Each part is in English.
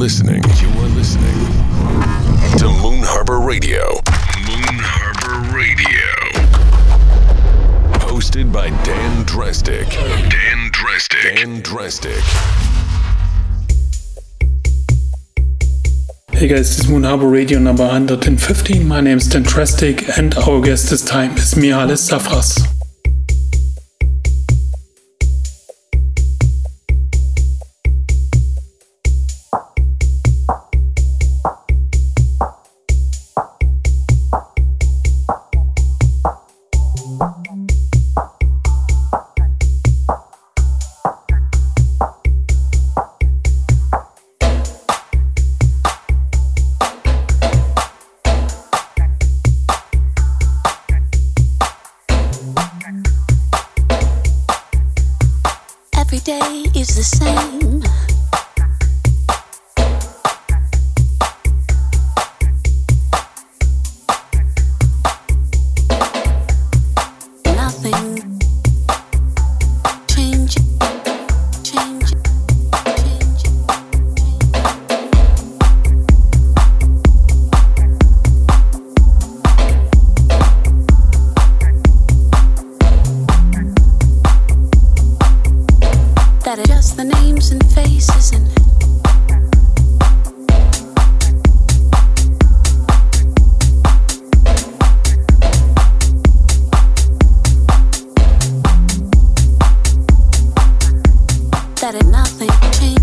listening. You are listening to Moon Harbor Radio. Moon Harbor Radio. Hosted by Dan Drastic. Dan Drastic. Dan Drastic. Hey guys, this is Moon Harbor Radio number 115. My name is Dan Drastic and our guest this time is Mihalis Safras. nothing changed.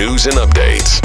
News and updates.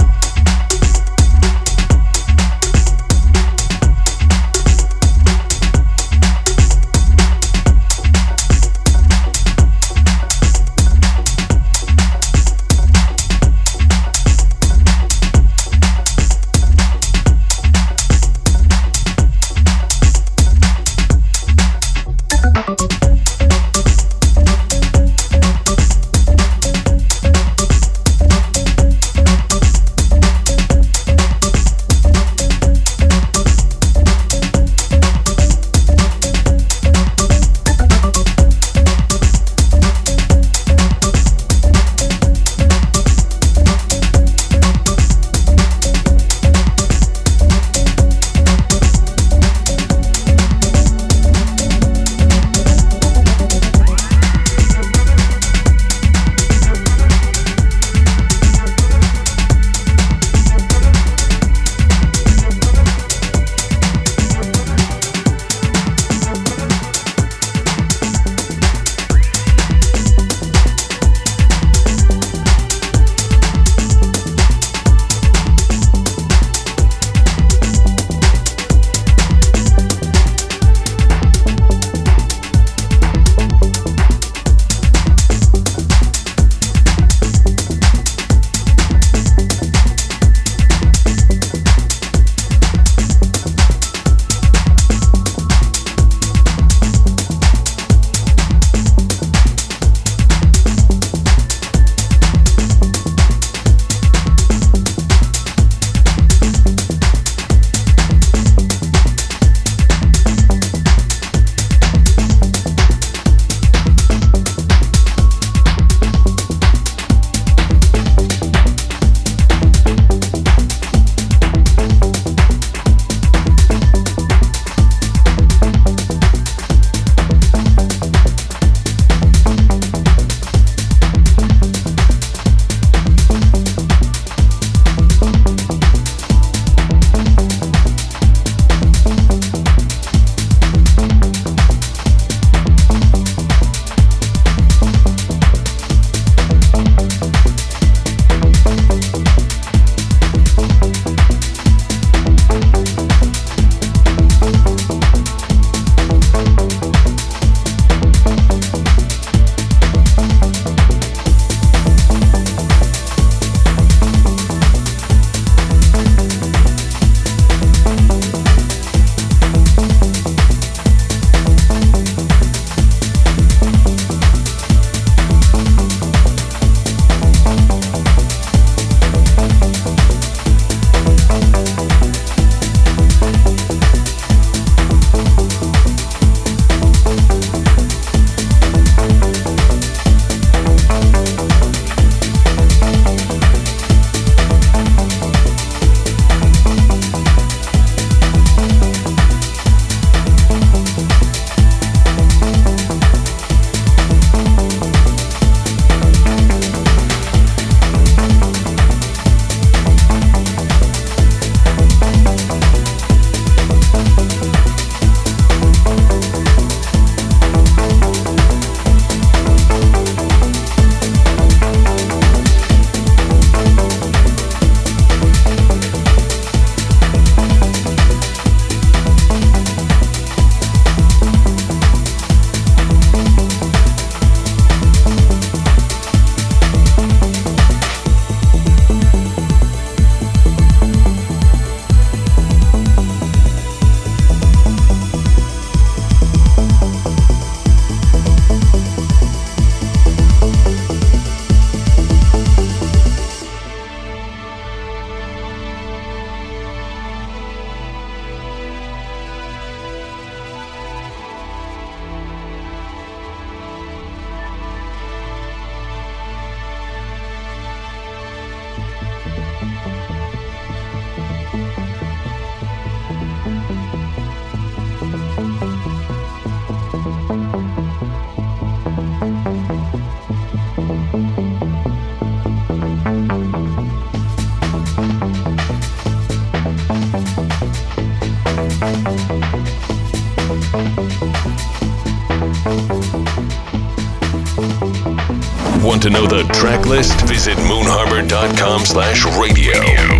To know the track list? Visit moonharbor.com slash radio.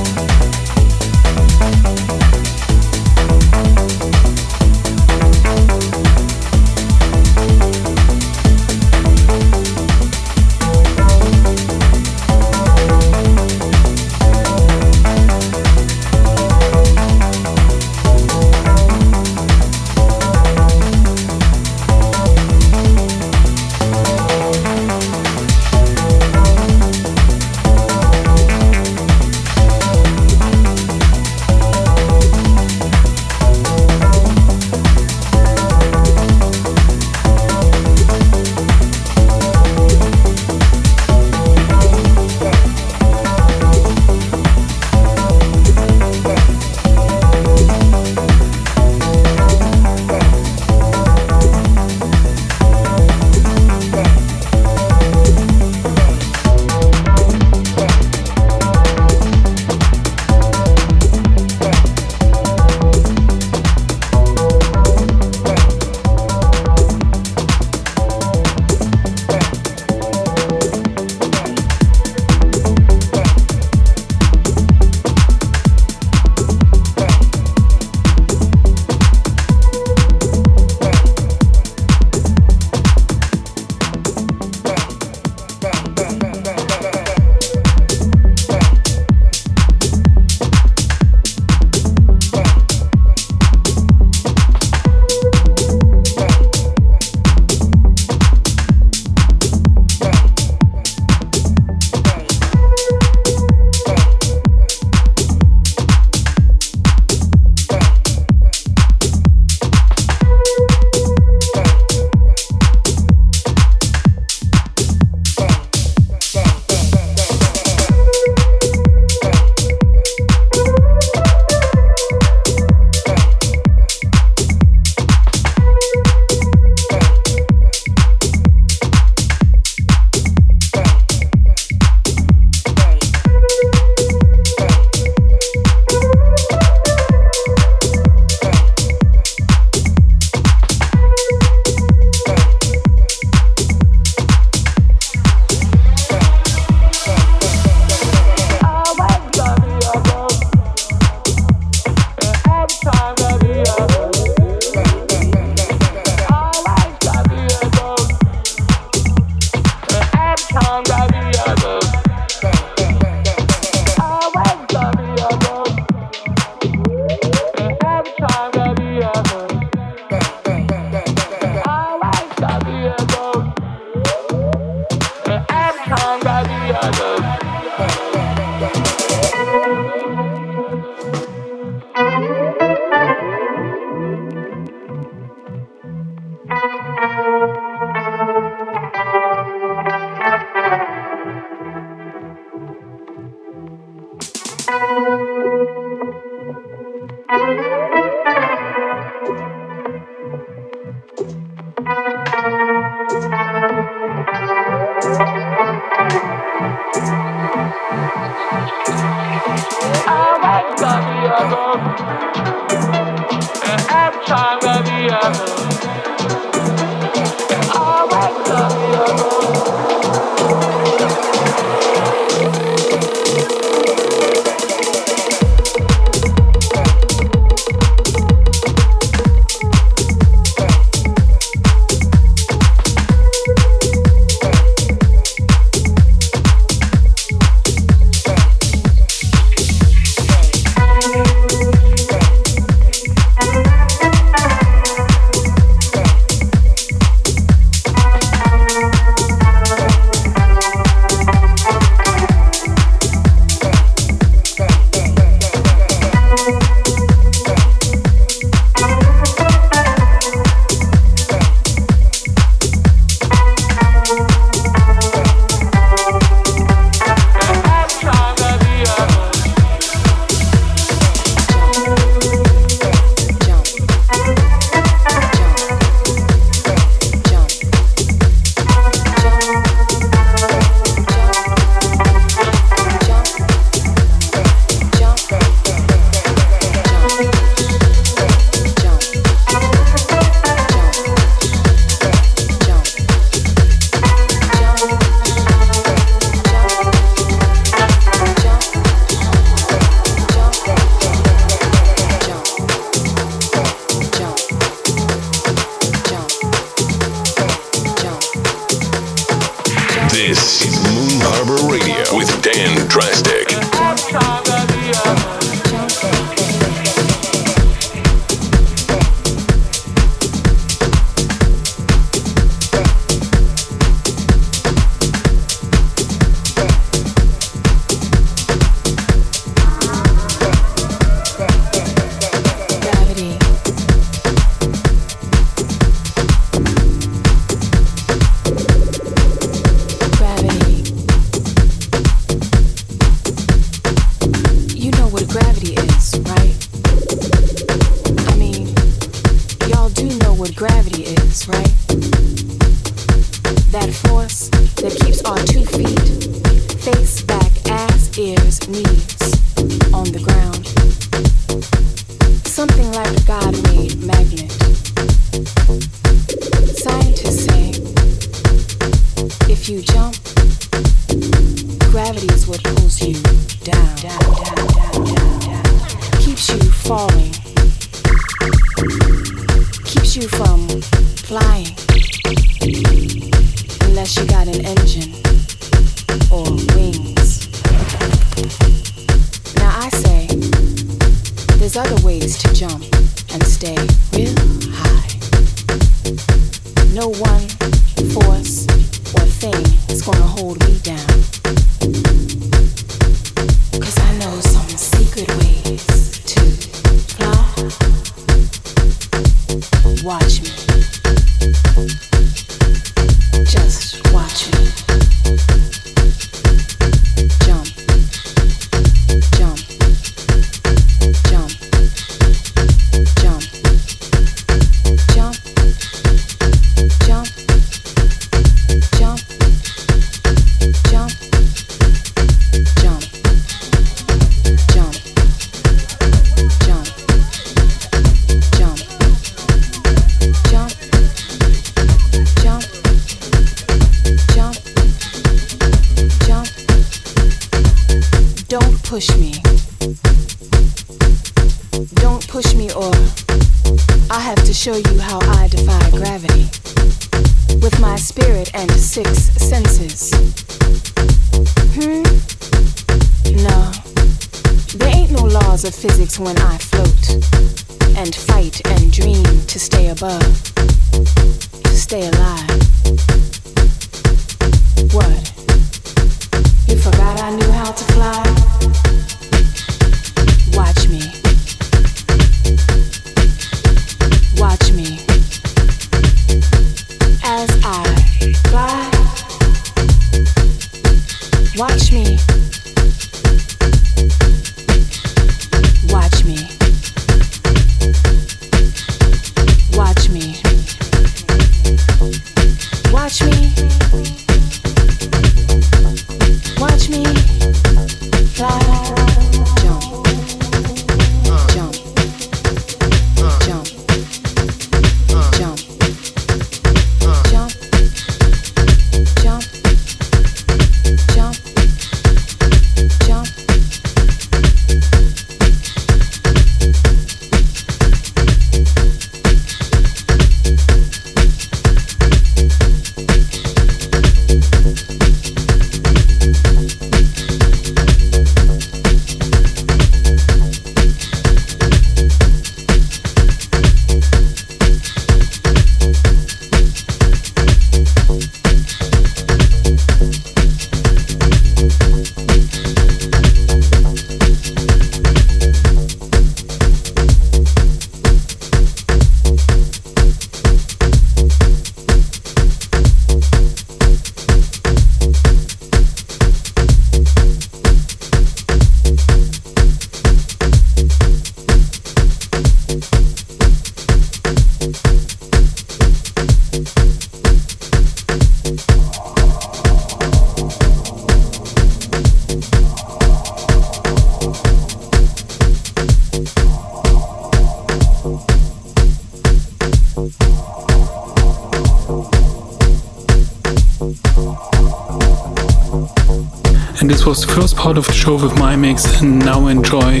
Show with my mix and now enjoy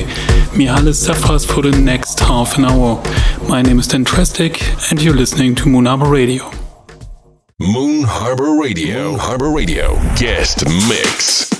Mihalis Safras for the next half an hour. My name is Dan Drastic and you're listening to Moon Harbor Radio. Moon Harbor Radio. Moon Harbor Radio. Guest Mix.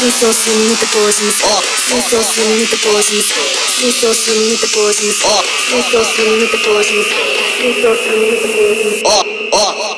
Me so soon with the poisons. Me so with the poisons. Me so with the poisons. Me so with the poisons. Me so with the poisons.